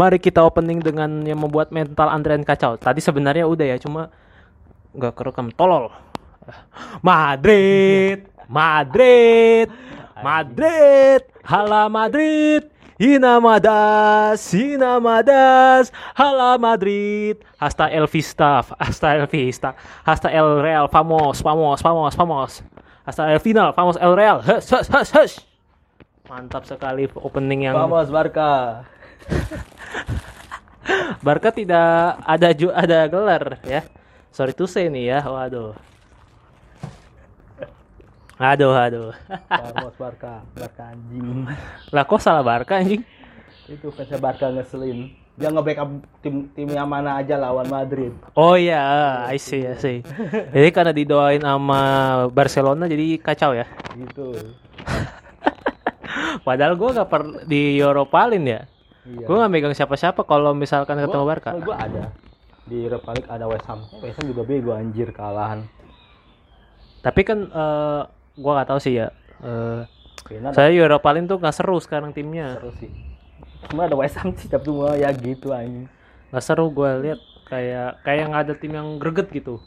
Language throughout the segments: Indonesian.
Mari kita opening dengan yang membuat mental Andrian kacau. Tadi sebenarnya udah ya, cuma nggak kerekam tolol. Madrid, Madrid, Madrid, hala Madrid. Hina Madas, Hina Madas, hala Madrid, hasta el Vista, hasta el Vista, hasta el Real, famos, famos, famos, famos, hasta el final, famos el Real, hush, hush, hush, hush. Mantap sekali opening yang Vamos Barca. Barca tidak ada ju ada gelar ya. Sorry to say nih ya. Waduh. Aduh, aduh. Vamos Barca. Barca anjing. Lah kok salah Barca anjing? Itu fansnya Barca ngeselin. Dia nge-backup tim tim yang mana aja lawan Madrid. Oh iya, I see, I see. Jadi karena didoain sama Barcelona jadi kacau ya. Gitu. Padahal gua gak per di Europa League ya. Iya. Gua gak megang siapa-siapa kalau misalkan ketemu Gua- Barca. Gua ada. Di Europa League ada West Ham. West Ham juga bego anjir kalahan. Tapi kan eh, gua gak tahu sih ya. Eh, Kayaknya ada saya Europa League tuh gak seru sekarang timnya. seru sih. Cuma ada West Ham sih tapi semua ya gitu anjing. Gak seru gua lihat kayak kayak nggak ada tim yang greget gitu.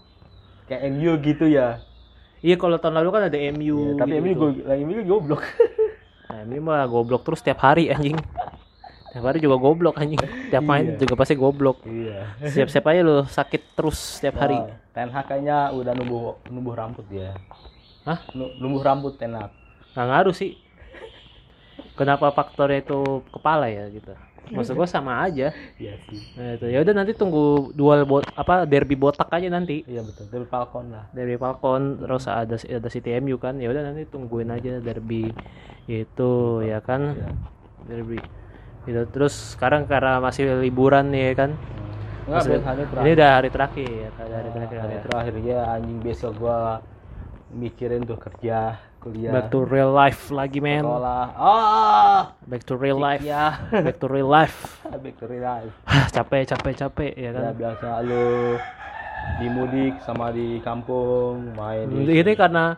Kayak MU gitu ya. Iya kalau tahun lalu kan ada MU. Iya, tapi MU gitu. go, MU goblok. Nah, MU mah goblok terus tiap hari anjing. Tiap hari juga goblok anjing. Tiap main Iya. juga pasti goblok. iya. Siap-siap aja lu sakit terus tiap hari. Ten Hag kayaknya udah numbuh numbuh rambut dia. Hah? Nu- Numbuh rambut Ten Hag. Nggak ngaruh sih. Kenapa faktornya itu kepala ya gitu. Maksud gua sama aja. Iya sih. Nah, itu ya udah nanti tunggu dual bot apa derby botak aja nanti. Iya betul. Dari Falcon lah. Derby Falcon terus ada ada City MU kan. Ya udah nanti tungguin aja derby itu ya kan. Iya. Derby. Gitu. Terus sekarang karena masih liburan nih ya kan. Enggak, hari ini udah hari terakhir, ada hari terakhir. hari ya. terakhir ya anjing besok gua mikirin tuh kerja, kuliah, Back to real life lagi men. sekolah. Ah, Back to real life. ya. Back to real life. Back to real life. Capek, capek, capek ya kan. Ya biasa lu di mudik sama di kampung main di Ini karena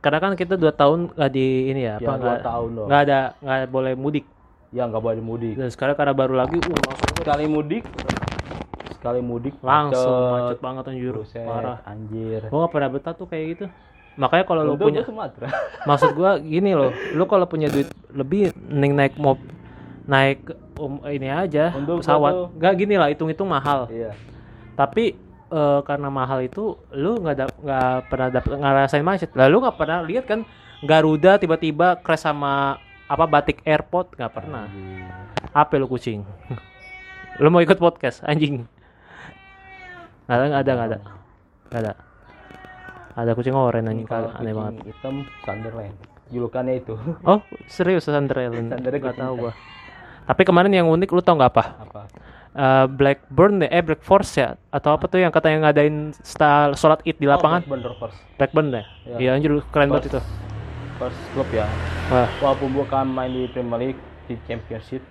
karena kan kita dua tahun nggak di ini ya, Ya, apa nggak tahun loh. nggak ada nggak boleh mudik. Ya nggak boleh mudik. Dan sekarang karena baru lagi, uh langsung Sekali mudik, sekali mudik langsung macet. macet banget anjir, Buset, parah. anjir. Gua nggak pernah betah tuh kayak gitu. Makanya kalau lu punya Sumatera. maksud gua gini loh lu kalau punya duit lebih mending naik mob naik um, ini aja Untuk pesawat nggak gini lah hitung hitung mahal Iya. tapi eh, karena mahal itu lu nggak nggak pernah dapet ngerasain macet lalu nggak pernah lihat kan Garuda tiba-tiba crash sama apa batik airport nggak pernah apa lu kucing lu mau ikut podcast anjing nggak ada nggak ada nggak ada nggak ada ada kucing oren anjing kagak aneh banget hitam Sunderland. Julukannya itu. Oh serius Sunderland? Sunderland Gak kucing tahu gua. Tapi kemarin yang unik lu tau nggak apa? Apa? Eh, Blackburn deh, eh Black Force ya? Atau apa tuh yang katanya ngadain style sholat id di lapangan? Oh, bener first. Blackburn deh. Ya. Iya anjir keren banget itu. First club ya. Wah, Walaupun bukan main di Premier League, di Championship,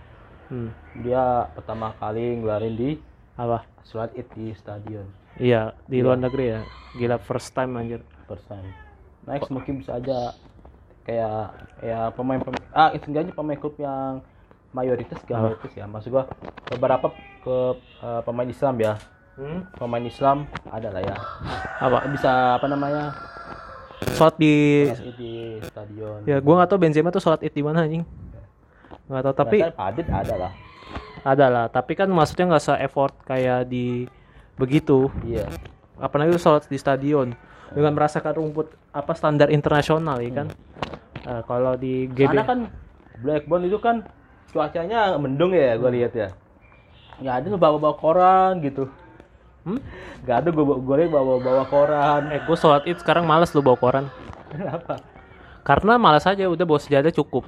hmm. dia pertama kali ngelarin di apa? sholat id di stadion. Iya di luar negeri ya. Gila first time anjir. persen. Next mungkin bisa aja kayak ya pemain pemain ah itu aja pemain klub yang mayoritas gak mayoritas ya maksud gua beberapa ke eh, pemain Islam ya Hmm? pemain Islam ada lah ya Apa? bisa apa namanya Sholat di sholat di stadion. Ya gua nggak tahu Benzema tuh sholat id di mana anjing. Nggak tahu tapi ada lah. Ada lah. Tapi kan maksudnya nggak se effort kayak di begitu. iya. Apalagi lu sholat di stadion. Dengan merasakan rumput apa standar internasional ya kan? Eh, kalau di GB karena kan Blackburn itu kan cuacanya mendung ya gua lihat ya. Nggak ada lu bawa-bawa koran gitu Hmm? nggak ada gua gua lihat bawa-bawa koran eh gue sholat id sekarang males lu bawa koran kenapa karena malas aja udah bawa sejadah cukup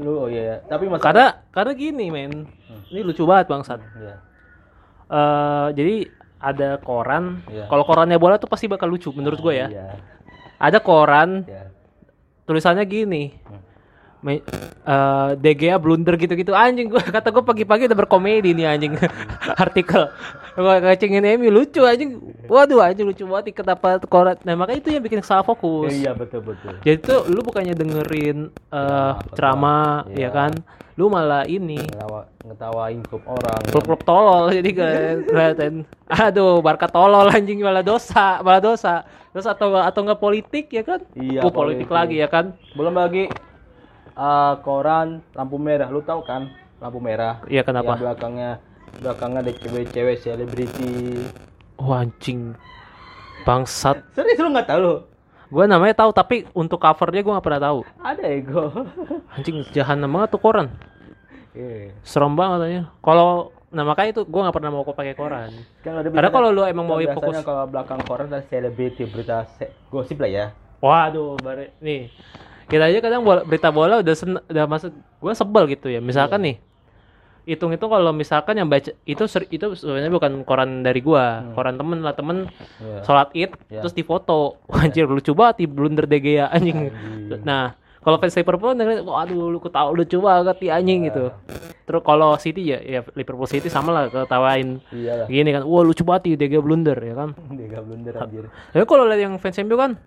lu oh iya ya. tapi masa karena karena gini men ini lucu banget bangsat Iya. Eh jadi ada koran Iya. kalau korannya bola tuh pasti bakal lucu menurut gue ya Iya. ada koran Iya. tulisannya gini Hmm. Me- eh, DGA blunder gitu-gitu. Anjing gua kata gua pagi-pagi udah berkomedi nih anjing. Artikel. Gua ngecengin Emi lucu anjing. Waduh anjing lucu banget ikat apa koran nah makanya itu yang bikin salah fokus. Iya betul betul. Jadi tuh lu bukannya dengerin eh ceramah Iya. ya kan? Lu malah ini. Ngetawa, ngetawain klub orang. Klub-klub tolol jadi kelihatan aduh Barca tolol anjing malah dosa malah dosa. Terus atau atau nggak politik ya kan? Iya, Oh, politik politik. lagi ya kan? Belum lagi eh, koran lampu merah. Lu tahu kan lampu merah? Iya kenapa? Yang belakangnya belakangnya ada cewek-cewek selebriti. Oh anjing. Bangsat. Serius lu nggak tahu? Lu gue namanya tahu tapi untuk covernya gue nggak pernah tahu. Ada ego. Anjing jahanam banget tuh koran. Iya. serem banget aja kalau nah makanya itu gue nggak pernah mau pakai koran. Kan ada karena kalau lu emang mau biasanya fokus kalau belakang koran ada selebriti berita se- gosip lah ya. Waduh, bare nih. Kita aja kadang bola, berita bola udah sen, udah masuk gue sebel gitu ya. Misalkan nih hitung-hitung kalau misalkan yang baca itu ser- itu sebenarnya bukan koran dari gua, koran temen lah temen Iya. sholat id Iya. terus difoto. Anjir lucu banget di blunder DGA anjing. Anjing. Nah, kalau fans Liverpool ngeliat, waduh lu ketawa lucu banget di anjing gitu. Terus kalau City ya ya Liverpool City sama lah ketawain iya lah gini kan. Wah lucu banget di DGA blunder ya kan. dia gak blunder anjir Tapi kalau lihat yang fans MU kan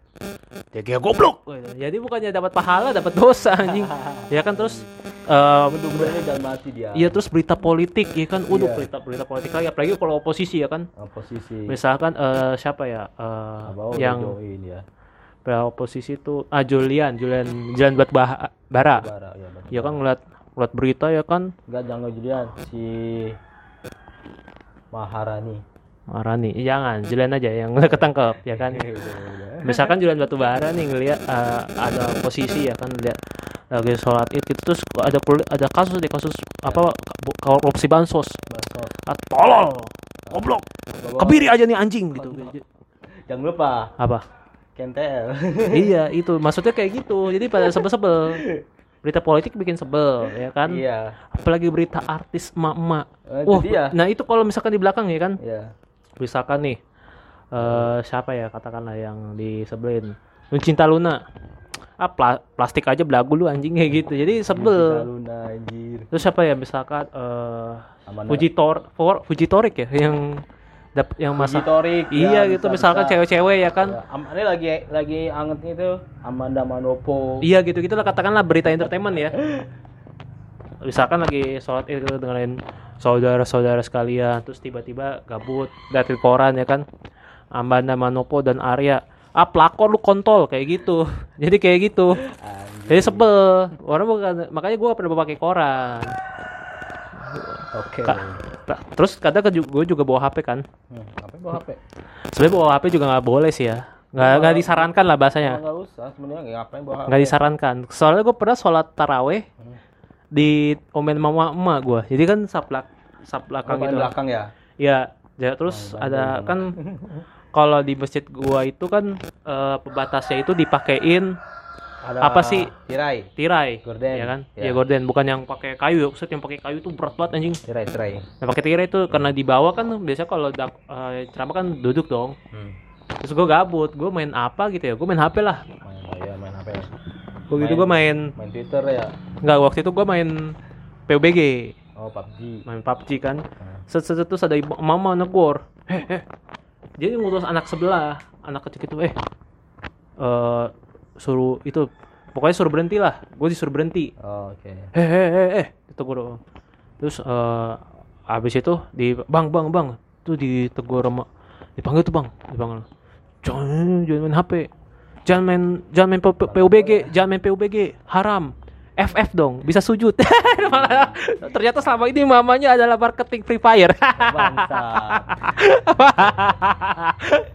ya kayak goblok. Jadi bukannya dapat pahala, dapat dosa anjing. ya kan terus eh Blunder jangan mati dia iya terus berita politik ya kan. Waduh, Iya. berita berita politik lagi apalagi kalau oposisi ya kan. Ah, posisi Misalkan eh siapa ya eh, Abang yang join ya oposisi itu ah Julian, Julian Julian Batbara. Bara. Bara ya betul. Ya kan ngeliat ngeliat berita ya kan Enggak jangan Julian si Maharani Marani, jangan Julian aja yang ketangkep ya kan. misalkan Julian Batubara nih ngelihat eh, ada posisi ya kan lihat lagi sholat id gitu terus ada ada kasus di kasus apa korupsi bansos Basos. ah, tolol goblok kebiri aja nih anjing gitu Jangan lupa apa Kentel. iya itu. Maksudnya kayak gitu. Jadi pada sebel-sebel. Berita politik bikin sebel ya kan? Iya. apalagi berita artis emak-emak. Eh, Wah, dia. nah itu kalau misalkan di belakang ya kan? Iya. misalkan nih eh siapa ya katakanlah yang disebelin Cinta Luna. Ah pla- plastik aja belagu lu anjing kayak gitu. Jadi sebel. Luna anjir. terus siapa ya misalkan eh Amanda- Fujitor For, Fujitorik ya yang dap, yang masa Fujitorik, iya ya, gitu bisa, misalkan cewek-cewek ya kan? Ya, ini lagi lagi angetnya itu Amanda Manopo. iya gitu gitu lah katakanlah berita entertainment ya. Misalkan lagi sholat itu dengerin saudara-saudara sekalian terus tiba-tiba gabut dari koran ya kan? Amanda Manopo dan Arya ah pelakor lu kontol kayak gitu. Jadi kayak gitu. Anjir. jadi sebel. Orang bukan makanya gua gak pernah pakai koran Oke. Ka- Nah, terus kadang gue juga bawa HP kan. Hmm, bawa HP? sebenarnya bawa HP juga nggak boleh sih ya. Nggak nggak disarankan lah bahasanya. Enggak usah, sebenarnya nggak ngapain bawa HP. nggak disarankan. Soalnya gue pernah sholat taraweh di omen mama emak gue. Jadi kan saplak sap belakang Ngapain gitu. belakang ya? ya ya terus Oh, ada kan kalau di masjid gua itu kan eh, pembatasnya itu dipakein Ada Apa sih? Tirai. tirai Gorden. ya kan Ya. ya gorden bukan yang pakai kayu maksud yang pakai kayu itu berat banget anjing Tirai, tirai. nah pakai tirai itu karena di bawah kan biasanya kalau eh, ceramah kan duduk dong Hmm. terus gue gabut gue main apa gitu ya gue main HP lah Main, oh iya, main HP. waktu itu gue main Main Twitter ya. nggak waktu itu gue main PUBG Oh, PUBG. main PUBG kan Hmm. set set set, terus ada mama negor heh heh jadi ngutus anak sebelah anak kecil itu eh eh suruh itu pokoknya suruh berhenti lah. Gue disuruh berhenti. Oh, Oke. eh eh eh eh ditegur dong. terus eh habis itu di bang bang bang tuh ditegur sama dipanggil tuh bang dipanggil. Jangan jangan main HP jangan main jangan main PUBG jangan main PUBG haram. FF dong bisa sujud. Ternyata selama ini mamanya adalah marketing Free Fire. Bangsa.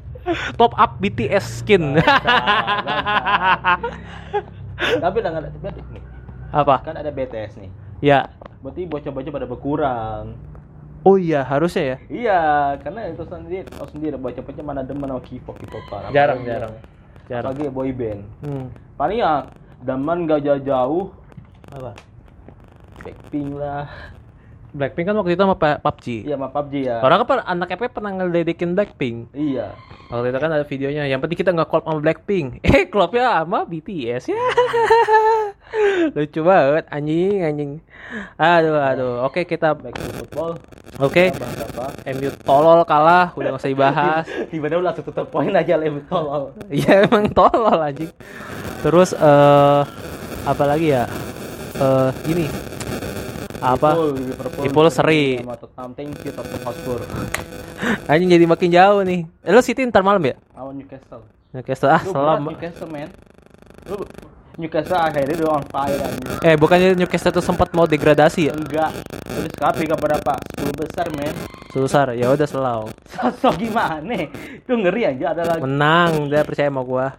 top up BTS skin Tapi udah nggak ada tapi nih, apa kan ada BTS nih. ya Berarti bocah-bocah pada berkurang. oh iya harusnya ya Iya, karena itu sendiri, tahu sendiri bocah-bocah mana demen sama K-pop, K-popan. jarang Apalagi- jarang jarang Apalagi boy band. hmm. Paling ya demen gak jauh-jauh apa Blackpink lah. Blackpink kan waktu itu sama PUBG. Iya, sama PUBG ya. Orang kan anak EP pernah ngeledekin Blackpink. Iya. Waktu itu kan ada videonya. Yang penting kita nggak collab sama Blackpink. Eh, collabnya sama BTS ya. Lucu banget anjing anjing. Aduh aduh. Oke kita Back to football. oke. Apa? MU tolol kalah, udah nggak usah dibahas. Tiba-tiba langsung tutup poin aja lebih tolol. Iya emang tolol anjing. Terus eh apa lagi ya? Eh ini apa? Liverpool, seri. Sama Tottenham thank you Tottenham Hotspur. Anjing jadi makin jauh nih. Eh, Lo City ntar malam ya? Lawan Newcastle. Newcastle ah. Newcastle man. Lu Newcastle akhirnya udah on fire anjing. Eh bukannya Newcastle tuh sempat mau degradasi ya? Enggak. Terus sekarang peringkat berapa? 10 besar men. Susah ya udah selau. Sosok gimana? Itu ngeri aja ada lagi. Menang, udah percaya sama gua.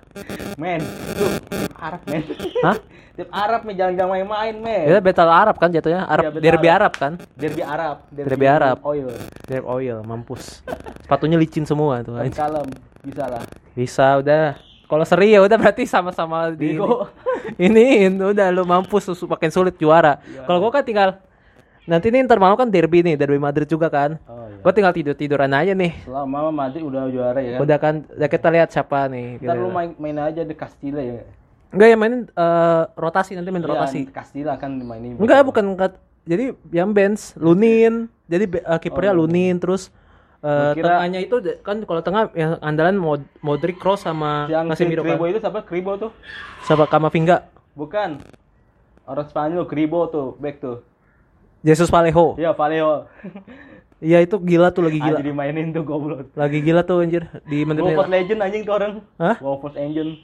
Men, tip Arab men. Hah? Tip Arab men jangan-jangan main-main men. Itu battle Arab kan jatuhnya? Arab battle derby Arab. Arab kan? Derby Arab. Derby Arab. Oil. Derby oil, mampus. Sepatunya licin semua tuh. Kalem bisa lah. Bisa udah. Kalau seri ya udah berarti sama-sama di Bego. ini udah lu mampus su- makin sulit juara. Iya. Kalau gua kan tinggal nanti nih ntar malam kan derby nih, derby Madrid juga kan. Oh iya. Gua tinggal tidur-tiduran aja nih. Selama Madrid udah juara ya. Udah kan, udah kita lihat siapa nih. Ntar gitu. lu main, main aja di Castilla ya. Enggak yang mainin eh, rotasi nanti main rotasi. Iya, Castilla kan dimainin. Enggak, bukan jadi yang bench Lunin. Jadi eh, kipernya Lunin terus eh, Gua kira- tengahnya itu kan kalau tengah yang andalan Mod- Modric Cross sama Yang si Casemiro Kribo kan. itu siapa? Kribo tuh? Sama Kamavinga. Bukan. Orang Spanyol Kribo tuh, back tuh. Jesus Vallejo. Iya, Valeo. Iya itu gila tuh lagi gila. Anjir dimainin tuh goblok. Lagi gila tuh anjir di menit Wolfers Legend anjing tuh orang. Hah? Wolfers Engine.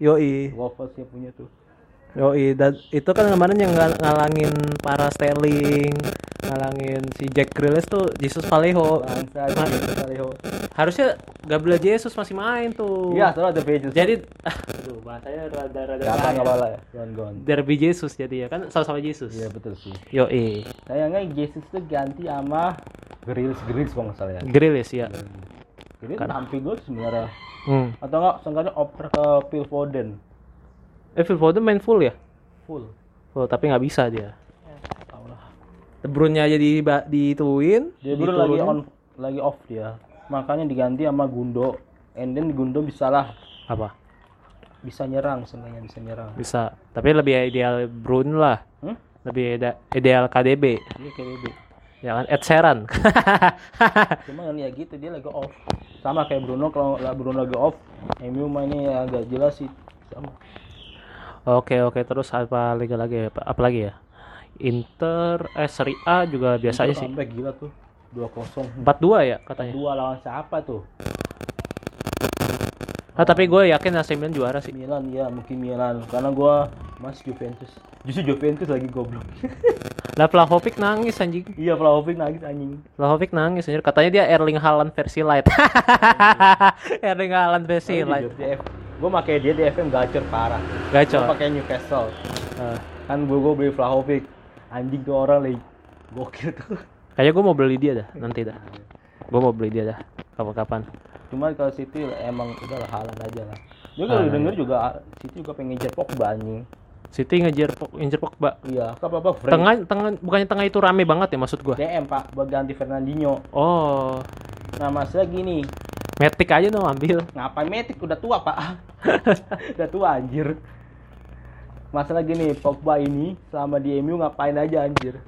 Yoi. Wolfers yang punya tuh. Yoi dan itu kan kemarin yang ngal- ngalangin para Sterling, ngalangin si Jack Grealish tuh Jesus Vallejo. Bangsa Ma- anjing, Valeo. Harusnya Gabriel Jesus masih main tuh. Iya, soalnya ada pages. Jadi aduh bahasanya rada-rada Gampang bahaya. enggak apa-apa ya. Gone gone. Derby Jesus jadi ya kan sama-sama Jesus. Iya betul sih. Yoi. Sayangnya Jesus tuh ganti sama Grealish Grealish kalau nggak salah ya. Grealish ya. Grealish tampil gue sebenarnya. Hmm. Atau enggak seenggaknya oper ke Phil Foden. Eh Phil Foden main full ya? Full. Full tapi nggak bisa dia. De Bruyne aja di dituin, Dia dulu lagi diturunin. on lagi off dia. Makanya diganti sama Gundo. And then Gundo bisa lah apa? bisa nyerang sebenarnya bisa nyerang. Bisa. Tapi lebih ideal Bruyne lah. Hmm? Lebih ida- ideal KDB. Dia kayak gitu. Ya kan Ed Sheeran. Cuma ya gitu dia lagi off. Sama kayak Bruno kalau Bruno lagi off, MU mainnya ya agak jelas sih sama. Oke oke terus apa lagi lagi ya? Apa apa lagi ya? Inter eh Serie A juga biasa aja sih. Sampai gila tuh. 2-0. 4-2 ya katanya. Dua lawan siapa tuh? Ah, tapi gue yakin AC Milan juara sih. Milan ya mungkin Milan karena gua Mas Juventus. Justru Juventus lagi goblok. Lah Vlahovic nangis anjing. iya Vlahovic nangis anjing. Vlahovic nangis anjir. Katanya dia Erling Haaland versi light. Erling Haaland versi light. Di F, gua pakai dia di FM gacor parah. Gacor. Gua pakai Newcastle. Ah. Kan gua, gua beli Vlahovic. Anjing tuh orang lagi gokil tuh. Kayaknya gue mau beli dia dah nanti dah. Gue mau beli dia dah. Kapan-kapan. Cuman kalau City emang udah lah Haaland aja lah. Juga kalau Haaland. denger juga City juga pengen ngejar Pogba anjing. City ngejar ngejar Pogba. Iya, apa apa Frank Tengah tengah bukannya tengah itu rame banget ya maksud gua. DM Pak buat ganti Fernandinho. Oh, Nah, masalah gini, Matic aja dong ambil. ngapain Metik udah tua, Pak? udah tua anjir. Masalah gini, Pogba ini selama di MU ngapain aja anjir.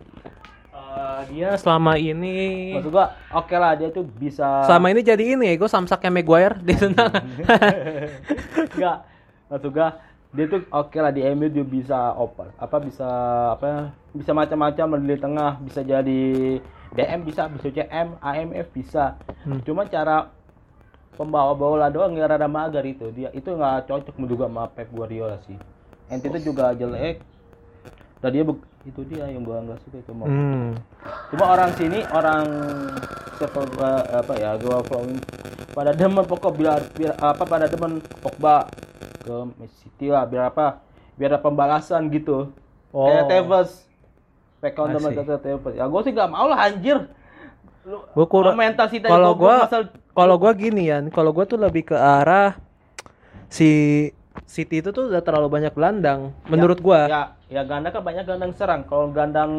Eh, dia selama ini Maksud gua, oke lah dia tuh bisa selama ini jadi ini ya, gue samsaknya Maguire di sana. Enggak. Maksud gua dia tuh oke lah di MU dia bisa oper apa bisa apa bisa macam-macam di tengah bisa jadi DM bisa bisa CM AMF bisa Hmm. cuma cara pembawa bola doang yang rada mager itu dia itu nggak cocok menduga sama Pep Guardiola sih ente itu juga jelek. Dan dia itu dia yang gua nggak suka itu mau hmm. cuma orang sini orang sepak apa ya gua following pada demen pokok biar, biar apa pada demen Pogba ke Messi City lah biar apa biar ada pembalasan gitu. Oh. kayak Tevez. Back on I see. the Tevez. Ya gua sih gak mau lah anjir. Lu Gua kurang kalau gua masal kalau gua gini ya, kalau gua tuh lebih ke arah si City itu tuh udah terlalu banyak gelandang menurut gua. ya ya ganda kan banyak gelandang serang kalau gelandang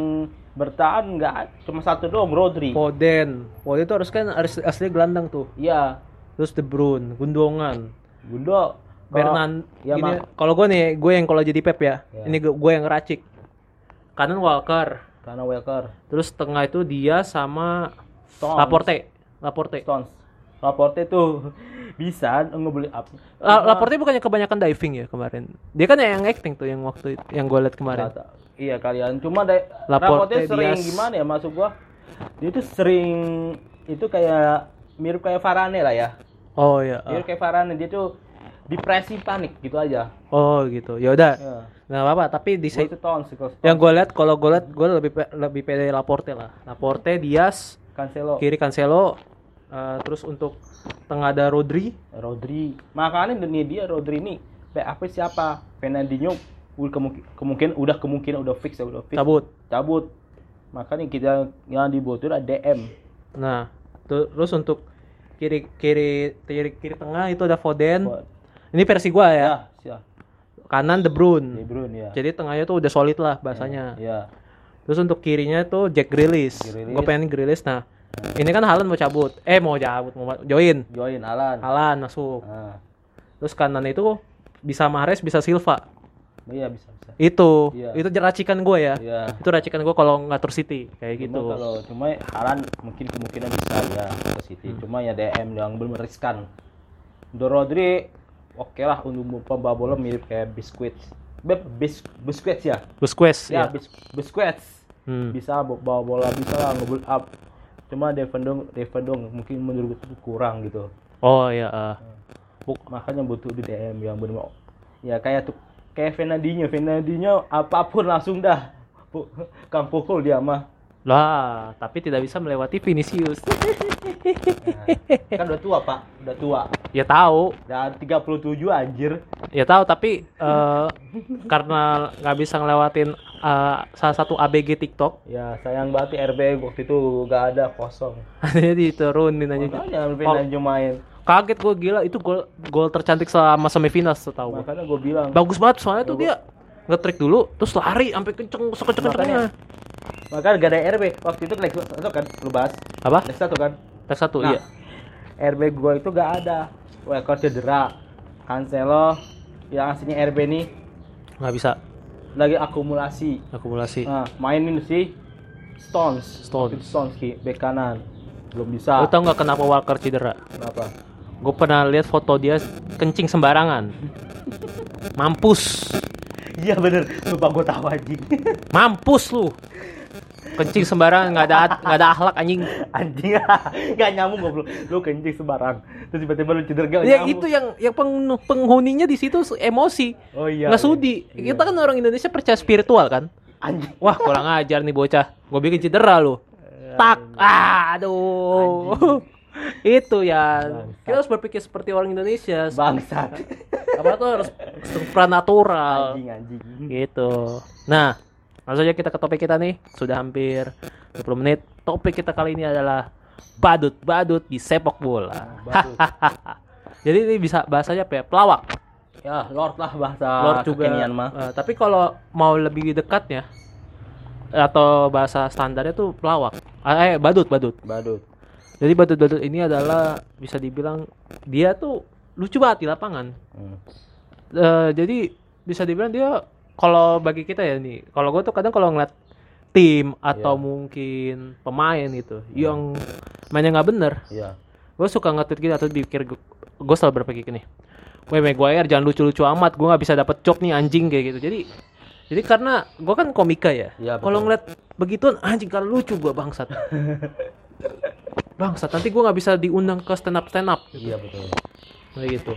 bertahan nggak cuma satu doang Rodri Foden. Foden itu harus kan harus asli gelandang tuh. iya Terus De Bruyne, Gundongan, Gundo Fernan. ya, kalau gue nih, gue yang kalau jadi Pep ya. Ya. Ini gue yang ngeracik. Kanan Walker. karena Welker Terus tengah itu dia sama Stones. Laporte. Laporte. Stones Laporte tuh bisa ngebeli up La- Laporte bukannya kebanyakan diving ya kemarin. Dia kan yang acting tuh yang waktu itu- yang gue liat kemarin. Kata- iya kalian cuma Laporte, Laporte sering Diaz. gimana ya masuk gua dia tuh sering itu kayak mirip kayak Varane lah ya Oh iya. ah. mirip kayak Varane dia tuh depresi panik gitu aja Oh gitu. Ya udah. ya. Nggak apa-apa. Tapi di tuh tahun yang gue lihat kalau gue lihat gue lebih pe- lebih pede Laporte lah. Laporte, Diaz, Cancelo kiri Cancelo, eh, terus untuk tengah ada Rodri. Rodri makanya nih dia Rodri ini apa siapa Fernandinho udah kemungkin, kemungkinan udah kemungkinan udah fix ya udah fix cabut. cabut makanya kita yang dibutuhin ada DM Nah, terus untuk kiri kiri kiri kiri tengah itu ada Foden. Buat- Ini versi gua ya. ya siap Kanan De De Bruyne. Bruyne ya Jadi tengahnya tuh udah solid lah bahasanya. ya Terus untuk kirinya tuh Jack Grealish. Grealish. Gue pengen Grealish. Nah, ini kan Haaland mau cabut. Eh mau cabut, mau join. join Alan Haaland masuk. nah Terus kanan itu bisa Mahrez, bisa Silva. iya bisa bisa Itu, Iya. itu racikan gue ya. Iya. Itu racikan gue kalau ngatur City kayak Cuma gitu. kalau cuma Halan mungkin kemungkinan bisa ya ke City. Hmm. Cuma ya DM yang belum riskan. Do Rodri oke lah untuk pembawa bola mirip kayak Biscuits. Beb, bis, Busquets ya? Busquets Ya, ya. bis, Busquets. Hmm. Bisa bawa bola, bisa lah nge up. Cuma defending defending mungkin menurut gue kurang gitu. Oh ya. ah. Bu- Makanya butuh di DM yang benar ya kayak tuh kayak Fernandinho, Fernandinho apa pun langsung dah. Kang pukul dia mah. Lah, tapi tidak bisa melewati Vinicius. Nah, kan udah tua pak, udah tua. ya tahu, Dan 37 anjir. ya tahu tapi eh, karena nggak bisa ngelewatin eh, salah satu ABG TikTok, Ya sayang banget RB waktu itu gak ada kosong. jadi diturunin aja. Makanya Fernandinho main. Kaget gue gila itu gol gol tercantik selama semifinal setahu. Makanya gue bilang. Bagus banget soalnya tuh dia nge-trick dulu terus lari sampai kenceng sekenceng-kencengnya. Makanya gak ada RB. Waktu itu Lex satu kan, lu bahas. Apa? Lex satu kan. Tes satu, Nah, iya. RB gua itu gak ada. Welker cedera. Cancelo yang aslinya RB nih Nggak bisa lagi akumulasi. akumulasi. Nah, mainin si Stones. Stones. Stones ki, bek kanan. Belum Lu bisa. tau nggak kenapa Walker cedera? Kenapa? Gue pernah lihat foto dia kencing sembarangan. Mampus. Iya bener, lupa gue tahu anjing. Mampus lu. Kencing sembarangan nggak ada nggak ada akhlak anjing. anjing nggak nyambung goblok lu kencing sembarang terus tiba-tiba lu cedera gak Ya itu yang yang peng- penghuninya di situ emosi. oh iya nggak sudi. Iya. Kita kan orang Indonesia percaya spiritual kan. anjing Wah kurang ajar nih bocah. Gue bikin cedera lu. Tak. Ah, aduh. Itu ya. Kita harus berpikir seperti orang Indonesia. bangsat Apa tuh harus supranatural. anjing anjing Gitu. Nah, langsung aja kita ke topik kita nih. Sudah hampir 20 menit. Topik kita kali ini adalah badut-badut di sepak bola. Jadi ini bisa bahasanya apa ya? Pelawak. ya lord lah bahasa Lord juga. mah Eh, tapi kalau mau lebih dekatnya atau bahasa standarnya tuh pelawak. Eh, badut, badut. badut Jadi badut-badut ini adalah bisa dibilang dia tuh lucu banget di lapangan. Hmm. Eh, jadi bisa dibilang dia kalau bagi kita ya nih, kalau gue tuh kadang kalau ngeliat tim atau Iya. mungkin pemain gitu yang mainnya nggak bener, iya gue suka nge-tweet gitu atau pikir gue selalu berpikir gini, Weh Maguire jangan lucu-lucu amat, gue nggak bisa dapet job nih anjing kayak gitu. Jadi jadi karena gue kan komika ya, betul. kalau ngeliat begituan anjing kalau lucu gue bangsat. bangsat nanti gue nggak bisa diundang ke stand up stand up iya betul kayak gitu.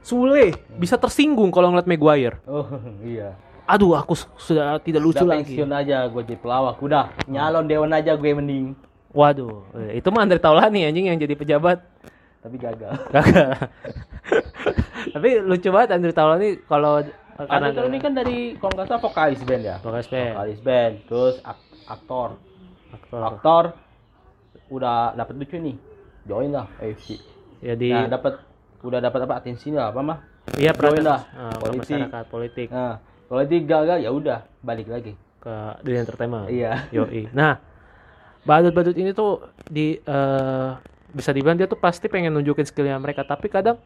Sule bisa tersinggung kalau ngeliat Maguire. oh iya Aduh, aku su- sudah tidak lucu udah lagi. pensiun aja gue jadi pelawak udah nyalon dewan aja gue mending Waduh, eh, itu mah Andre Taulani anjing yang jadi pejabat. tapi gagal Kagak. Tapi lucu banget Andre Taulani kalau karena Ada ini kan dari kalau nggak salah vokalis band ya Vokalis band. vokalis band terus ak- aktor aktor. aktor udah dapat lucu nih join lah AFC Ya di nah dapat udah dapat apa atensinya apa mah iya join lah ah, politik masyarakat politik. nah itu gagal ya udah balik lagi ke di entertainment. Iya. Yoi. Nah, badut-badut ini tuh di eh, bisa dibilang dia tuh pasti pengen nunjukin skillnya mereka, tapi kadang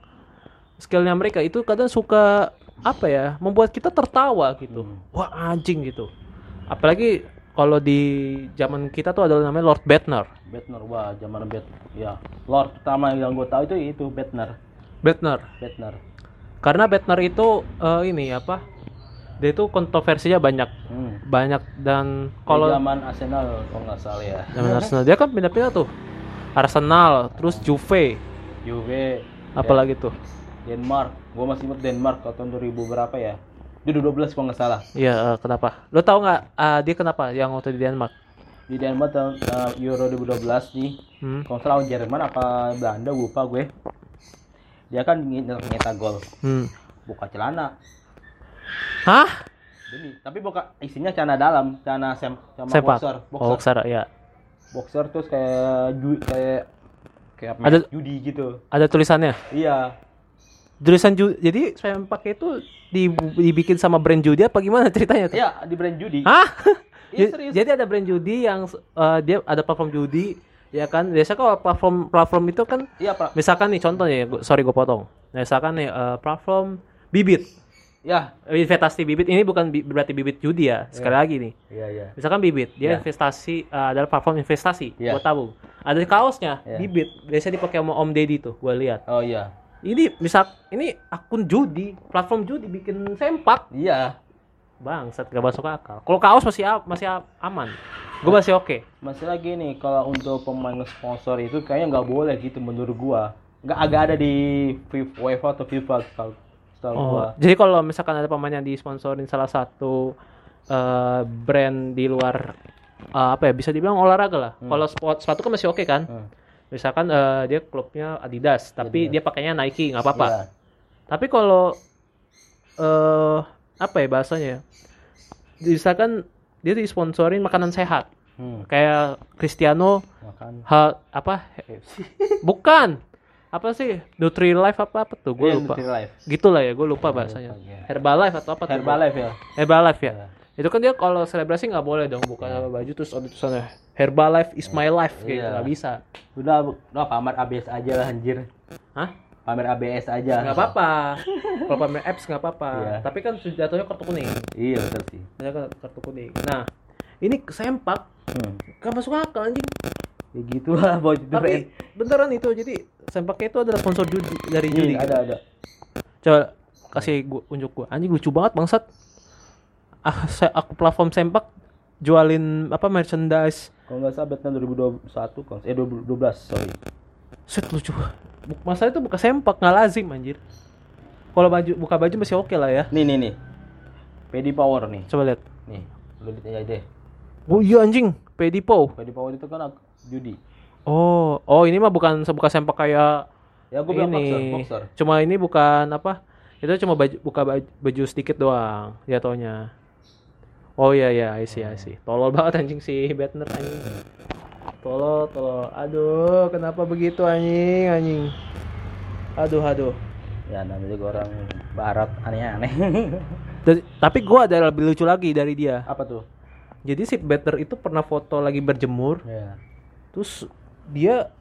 skillnya mereka itu kadang suka apa ya, membuat kita tertawa gitu. Hmm. Wah anjing gitu. Apalagi kalau di zaman kita tuh ada namanya Lord Bettner. Bettner wah zaman Bet ya Lord pertama yang gue tahu itu itu Bettner Bettner. Bettner Karena Bettner itu eh, ini apa? Dia itu kontroversinya banyak, hmm. banyak dan kalau zaman Arsenal kalau nggak salah ya zaman Arsenal dia kan pindah-pindah tuh. Arsenal, terus Juve, Juve apalagi tuh. Denmark gue masih ingat Denmark tahun 2000 berapa ya di 12 kalau nggak salah Iya, eh, kenapa? Lo tau nggak eh, dia kenapa yang waktu di Denmark? di Denmark tahun eh, Euro 2012 nih Hmm. kalau salah Jerman apa Belanda lupa gue dia kan nyetak nyetak gol Hmm. buka celana Hah? Demi. tapi buka isinya celana dalam celana sem sama Sepak. boxer Oh, boxer boxer, ya. boxer terus kayak ju kayak kayak Ada- judi gitu Ada tulisannya. iya Tulisan ju jadi saya pakai itu di- dibikin sama brand judi apa gimana ceritanya tuh? iya di brand judi Hah? Iya, serius. Jadi ada brand judi yang eh, dia ada platform judi ya kan biasa kalau platform platform itu kan iya pak misalkan nih contohnya ya gua- sorry gue potong misalkan nih eh, platform bibit ya investasi bibit ini bukan bi- berarti bibit judi ya sekali lagi nih iya iya misalkan bibit dia Ya. investasi eh, adalah platform investasi Ya. buat tabung ada kaosnya Ya. bibit biasanya dipakai sama om deddy tuh gue lihat oh iya ini misal ini akun judi platform judi bikin sempak iya. Bangsat gak masuk akal. Kalau kaos masih masih aman. Gue masih oke. Masih lagi nih kalau untuk pemain sponsor itu kayaknya nggak boleh gitu menurut gua. Nggak agak ada di FIFA UEFA atau FIFA setahu setahu Oh, gua. jadi kalau misalkan ada pemain yang disponsorin salah satu eh, brand di luar eh, apa ya bisa dibilang olahraga lah. Kalau sport sepatu kan masih oke kan. Hmm. Misalkan eh, dia klubnya Adidas, tapi Adidas. dia pakainya Nike nggak apa-apa. Iya. Tapi kalau eh apa ya bahasanya? ya? Misalkan dia disponsorin makanan sehat, Hmm. kayak Cristiano makan hal apa? KFC Bukan. Apa sih? Nutri-Life apa apa tuh? Gue Iya, lupa. Gitulah ya, gue lupa bahasanya. iya. Herbalife atau apa tuh? Herbalife ya Herbalife ya. Iya. Itu kan dia kalau selebrasi nggak boleh dong buka baju terus ada tulisannya Herbalife is my life gitu Iya. nggak bisa. udah udah pamer ABS aja lah anjir Hah? pamer ABS aja Nggak apa-apa. kalau pamer apps nggak apa-apa. Iya. Tapi kan jatuhnya kartu kuning. iya betul sih Ada kan kartu kuning. Nah, ini sempak hmm. gak masuk akal anjing. ya gitulah baju itu Tapi beneran itu jadi sempaknya itu adalah sponsor judi dari judi. Iya, ada ada Coba kasih gua unjuk gua. Anjing lucu banget bangsat. Ah, saya, aku platform sempak jualin apa merchandise kalau nggak salah Batman 2021 kalau eh 2012 sorry Set lucu. Masalah itu buka sempak nggak lazim anjir. Kalau baju buka baju masih oke lah ya. nih nih nih PD Power nih Coba lihat. nih lu lihat aja deh Oh iya anjing, Pedipo. PD Power itu kan judi Oh, oh ini mah bukan sebuka sempak kayak ya gue bilang boxer boxer Cuma ini bukan apa? Itu cuma baju buka baju, baju sedikit doang jatuhnya. Oh iya iya, I see, I see. Tolol banget anjing si Batner anjing. Tolol, tolol. Aduh, kenapa begitu anjing, anjing. Aduh, aduh. ya namanya juga orang barat aneh-aneh tapi gua ada lebih lucu lagi dari dia. apa tuh Jadi si Better itu pernah foto lagi berjemur, ya terus dia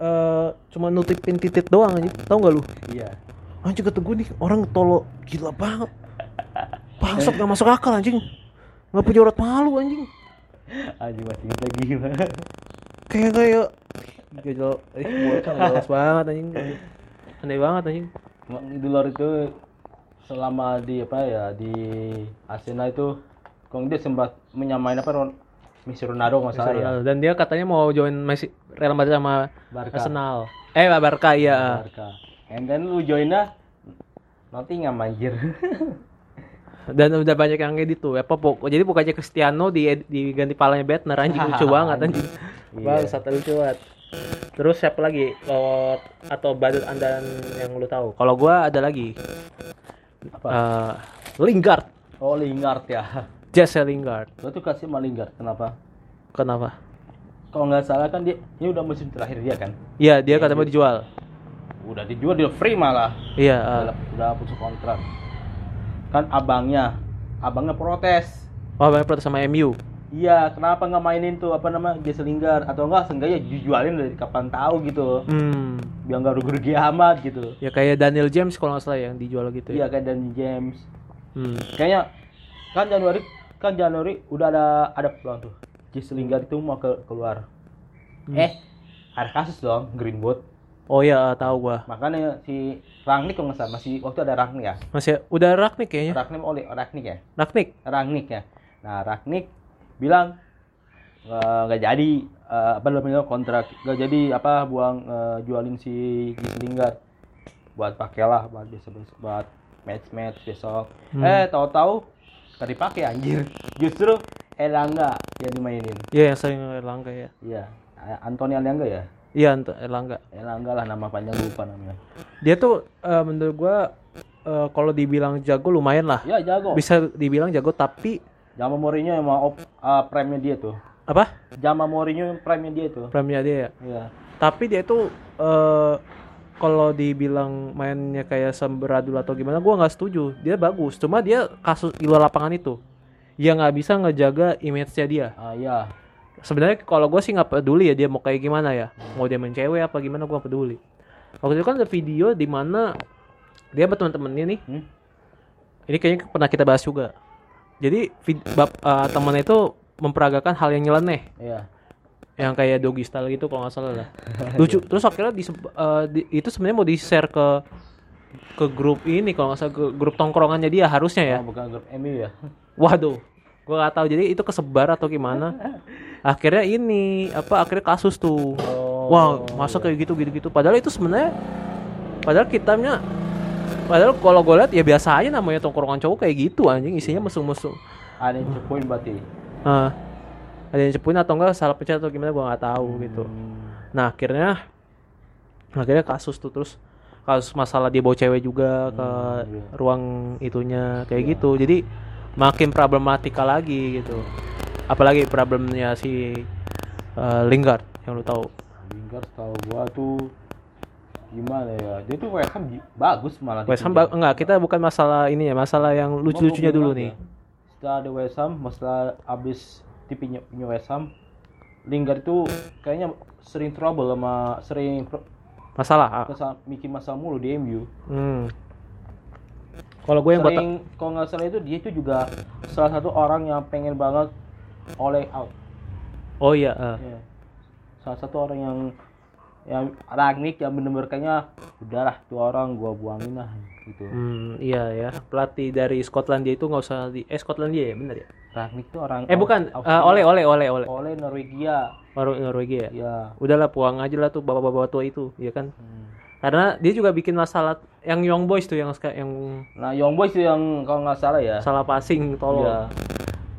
eh cuma nutupin titik doang anjing. Tahu nggak lu? iya Anjing kata gue nih orang tolo gila banget. Bangsat gak masuk akal anjing. Gak punya urat malu anjing. anjing masih ingat lagi Kayak kayak gajal eh bocah nggak jelas banget anjing. Aneh banget anjing. di luar itu selama di apa ya di Arsenal itu kalau dia sempat menyamain apa Messi Ronaldo nggak salah ya Dan dia katanya mau join Messi Real Madrid sama Barca Arsenal. Eh Barca iya. Barca and then lu joinnya Nottingham anjir Dan udah banyak yang edit tuh. Apa pok jadi bukannya Cristiano di diganti palanya Bettner anjing lucu banget anjing. Iya. Bangsat lucu banget. Terus siapa lagi? Atau badut andalan yang lu tahu? Kalau gua ada lagi. apa Eh, Lingard, oh Lingard ya Jesse Lingard. lo tuh kasih sama Lingard kenapa Kenapa? kalau nggak salah kan dia ini udah musim terakhir dia kan Iya, dia katanya mau dijual. udah dijual dia free malah Iya, eh, udah, udah putus kontrak kan abangnya abangnya protes Oh, banyak protes sama MU. Iya, kenapa nggak mainin tuh apa nama Jesse Lingard atau enggak seenggaknya dijualin dari kapan tahu gitu. Hmm. Biar nggak rugi-rugi amat gitu. Ya kayak Daniel James kalau nggak salah yang dijual gitu Iya ya. kayak dan James. Hmm. Kayaknya kan Januari kan Januari udah ada ada peluang tuh. Jesse Lingard itu mau ke, keluar. Hmm. Eh, ada kasus dong Greenwood. Oh ya, tahu gua. Makanya si Rangnick kalau nggak salah masih waktu ada Rangnick ya. Masih udah Ragnik kayaknya. Rangnick oleh Rangnick ya. Ragnik. Rangnick ya. Nah, Rangnick bilang "Nggak- jadi eh, apa namanya kontrak nggak jadi apa buang eh, jualin si Jesse Lingard buat pakailah buat besok buat match match besok Hmm. eh tahu-tahu tadi pakai anjir justru Elangga yang dimainin Iya, yang sering Erlangga ya. iya A- Anthony Elangga ya Iya, Erlangga. Elangga lah nama panjang lupa namanya Dia tuh eh, menurut gua eh, kalau dibilang jago lumayan lah. ya jago Bisa dibilang jago tapi Jama Mourinho emang op, uh, prime-nya dia tuh apa? Jama Mourinho yang prime-nya dia tuh Prime-nya dia ya. iya Tapi dia tuh eh kalau dibilang mainnya kayak semberadul atau gimana gua nggak setuju. Dia bagus, cuma dia kasus di luar lapangan itu. Ya nggak bisa ngejaga image-nya dia. ah iya Sebenarnya kalau gue sih nggak peduli ya dia mau kayak gimana ya. Mau dia main cewek apa gimana gua nggak peduli. Waktu itu kan ada video di mana dia sama teman-temannya nih. Hmm? Ini kayaknya pernah kita bahas juga. Jadi vid- bab, eh, temannya itu memperagakan hal yang nyeleneh iya yang kayak doggy style gitu kalau nggak salah lah lucu terus akhirnya di, di- itu sebenarnya mau di share ke ke grup ini kalau nggak salah ke grup tongkrongannya dia harusnya ya Oh, bukan grup MU ya waduh gua nggak tahu. Jadi itu kesebar atau gimana? Akhirnya ini apa akhirnya kasus tuh. Oh, wah masa kayak gitu gitu gitu. Padahal itu sebenarnya padahal kitanya padahal kalau gue lihat ya biasa aja namanya tongkrongan cowok kayak gitu anjing. Isinya mesum-mesum. Ada yang cepuin berarti? Ah, ada yang cepuin atau enggak salah pencet atau gimana gua nggak tahu gitu. Hmm. Nah akhirnya akhirnya kasus tuh. Terus kasus masalah dia bawa cewek juga ke iya. ruang itunya kayak gitu. Jadi makin problematika lagi gitu. Apalagi problemnya si eh, Lingard yang lu tahu. Lingard tahu gua tuh gimana ya dia tuh West Ham bagus malah West Ham ba- enggak kita bukan masalah ini ya masalah yang lucu-lucunya dulu nih. ya, setelah ada West Ham setelah abis tipnya punya West Ham Lingard itu kayaknya sering trouble sama sering Masalah. ah. bikin masalah mulu di MU Hmm. Kalau gue yang buat sering kalau nggak salah itu dia itu juga salah satu orang yang pengen banget oleh out Oh iya, ah. Ya. Salah satu orang yang yang Ragnik yang bener-bener kayaknya udahlah tuh orang gua buangin lah gitu. Hmm, iya ya. Pelatih dari Skotlandia itu nggak usah di eh Skotlandia ya, benar ya? Ragnik tuh orang Eh bukan, eh, oleh oleh oleh oleh. oleh Norwegia. Baru Norwegia ya. Ya. Udahlah puang aja lah tuh bapak-bapak tua itu, ya kan? Hmm. Karena dia juga bikin masalah yang Young Boys tuh yang yang Nah, Young Boys itu yang kalau nggak salah ya. salah passing tolol. Iya.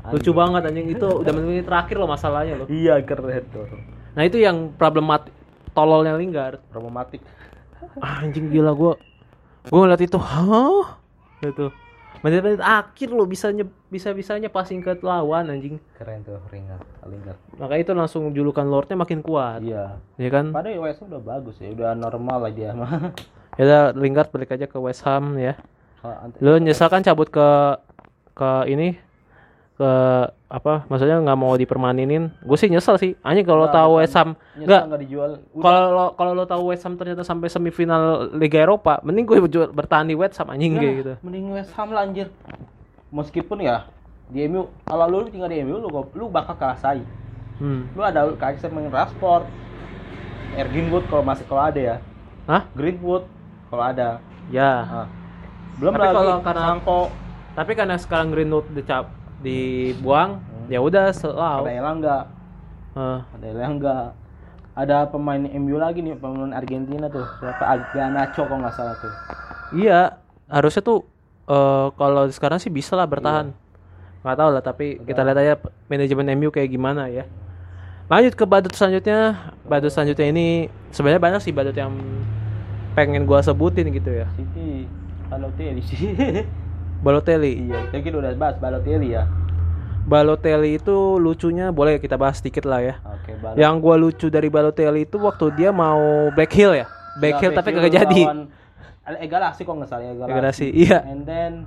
Lucu banget anjing itu udah menit terakhir loh masalahnya loh. Iya keren tuh. Nah, itu yang problematik tololnya Lingard. Problematik. Ah, anjing gila gua. Gua ngeliat itu, hah? Gitu. Menit-menit akhir lo bisa bisa bisanya passing ke lawan anjing. Keren tuh Lingard. Lingard. Makanya itu langsung julukan Lordnya makin kuat. Iya. Ya kan? Padahal Ham udah bagus ya, udah normal lah dia mah. Ya udah Lingard balik aja ke West Ham ya. Lu nyesal kan cabut ke ke ini ke apa maksudnya nggak mau dipermaninin gue sih nyesel sih anjing kalau Nggak, tahu. West Ham nggak kalau lo kalau lo tahu West Ham ternyata sampai semifinal Liga Eropa mending gue bertahan di West Ham anjing kayak gitu Mending West Ham lah anjir. Meskipun ya di MU kalau lu tinggal di MU lu lu bakal kalah saing. hmm. Lu ada kayak main Rashford, Er Greenwood kalau masih kalau ada ya. Hah? Greenwood kalau ada. ya. Nah, belum Tapi lagi kalau karena- Sanko, tapi karena sekarang Greenwood dicap dibuang ya udah selalu ada Elanga, Eh, ada Elanga. Ada pemain MU lagi nih, pemain Argentina tuh. Siapa? Garnacho kalau nggak salah tuh. iya harusnya tuh eh, kalau sekarang sih bisa lah bertahan. Nggak tahu lah tapi kita lihat aja manajemen MU kayak gimana ya. Lanjut ke badut selanjutnya. Badut selanjutnya ini sebenarnya banyak sih badut yang pengen gua sebutin gitu ya City Balotelli sih. Balotelli iya, kita udah bahas Balotelli ya. Balotelli itu lucunya boleh kita bahas sedikit lah ya Oke, Balotelli. yang gua lucu dari Balotelli itu waktu dia mau Black Hill ya Black Hill tapi kagak jadi Eh Galaxy kok nggak salah ya Galaxy, iya. And then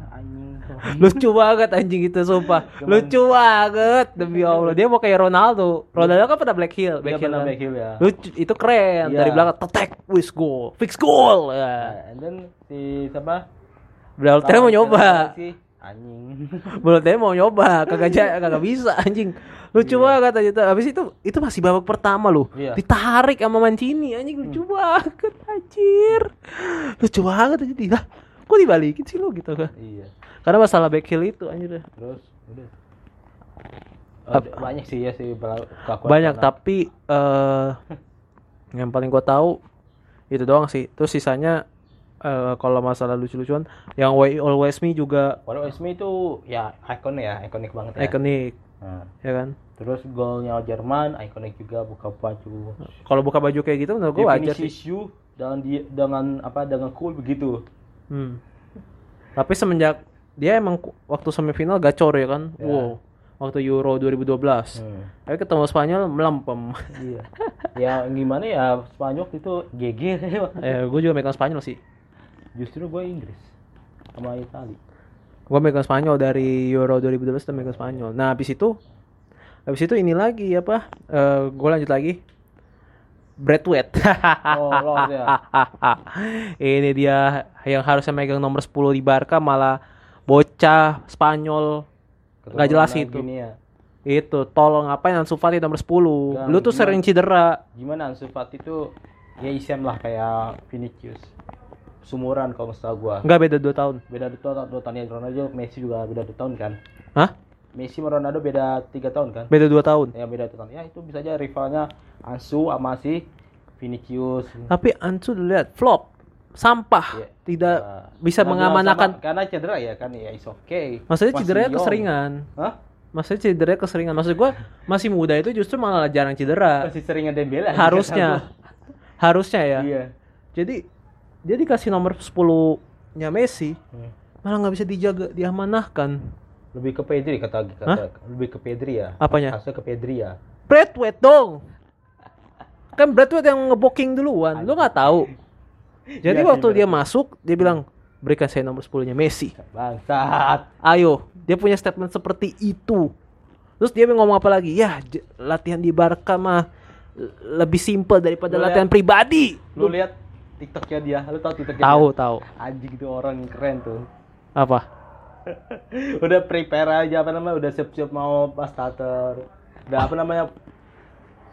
lucu banget anjing itu sumpah. Lucu banget demi Allah. Dia mau kayak Ronaldo. Ronaldo kan pernah black heel Dia black heel, pernah kan? back heel ya. lucu itu keren. Iya. dari belakang tetek wis goal fix goal ya. Nah, and then si siapa? Balotelli mau nyoba. Si anjing. Balotelli mau nyoba. Kagak kagak bisa anjing. Lucu banget aja tuh. habis itu itu masih babak pertama loh. Iya. ditarik sama Mancini anjing. Lucu banget anjir. Lucu banget aja tidak kok dibalikin sih lo gitu kan? Iya. Karena masalah back heel itu anjir Terus udah. Ap- banyak sih ya sih kelakuan banyak Ronaldo. tapi eh yang paling gua tahu itu doang sih terus sisanya eh kalau masalah lucu-lucuan yang Way Always Me juga Walau Ismi itu ya ikon ya, ikonik banget ya. ikonik Nah, ya kan terus golnya Jerman ikonik juga buka baju. kalau buka baju kayak gitu menurut gua wajar sih dengan dia dengan apa dengan cool begitu. Hmm. Tapi semenjak dia emang waktu semifinal gacor ya kan. Ya. Wow. Waktu Euro 2012. Hmm. Tapi ketemu Spanyol melempem. Iya. ya gimana ya Spanyol itu GG eh, gue juga megang Spanyol sih. Justru gue Inggris sama Itali. Gue megang Spanyol dari Euro 2012 udah megang Spanyol. Nah, habis itu habis itu ini lagi apa? Eh gue lanjut lagi. Bradwet. Oh, ya. ini dia yang harusnya megang nomor 10 di Barca malah bocah Spanyol nggak jelas itu. Ya. Itu tolong ngapain Ansu Fati nomor 10. Gang, Lu tuh gimana? sering cedera. Gimana Ansu Fati itu ya isem lah kayak Vinicius. Sumuran kalau nggak tahu gua. Enggak beda 2 tahun. Beda dua tahun, dua tahun ya Ronaldo, Messi juga beda dua tahun kan. Hah? Messi sama Ronaldo beda tiga tahun kan. Beda 2 tahun. Ya beda dua tahun. Ya itu bisa aja rivalnya Ansu sama si Vinicius. Tapi Ansu dulu lihat flop. Sampah. Iya. Tidak Nah, bisa karena mengamankan. sama- karena cedera ya kan ya is okay. Maksudnya Masih cederanya young. keseringan. Hah? Maksudnya cederanya keseringan. Maksud gua masih muda itu justru malah jarang cedera. Masih seringan Dembele. Harusnya. Harusnya ya. Iya. Jadi dia dikasih nomor 10-nya Messi, Hmm. malah nggak bisa dijaga, diamanahkan. Lebih ke Pedri kata kata lebih ke Pedri ya. Apanya? Harusnya ke Pedri ya. Bradwet dong. Kan Bradwet yang ngebooking duluan. Lu nggak tahu. Jadi sih, waktu dia masuk, dia bilang, "Berikan saya nomor 10-nya Messi." Bangsat. Ayo, dia punya statement seperti itu. Terus dia ngomong apa lagi? Ya, latihan di Barca mah lebih simpel daripada Lu latihan lihat- pribadi. Lu lihat TikToknya dia, lu tahu TikToknya Tahu, dia? tahu. Anjing itu orang keren tuh. Apa? udah prepare aja apa namanya, udah siap-siap mau pas starter. Udah apa namanya?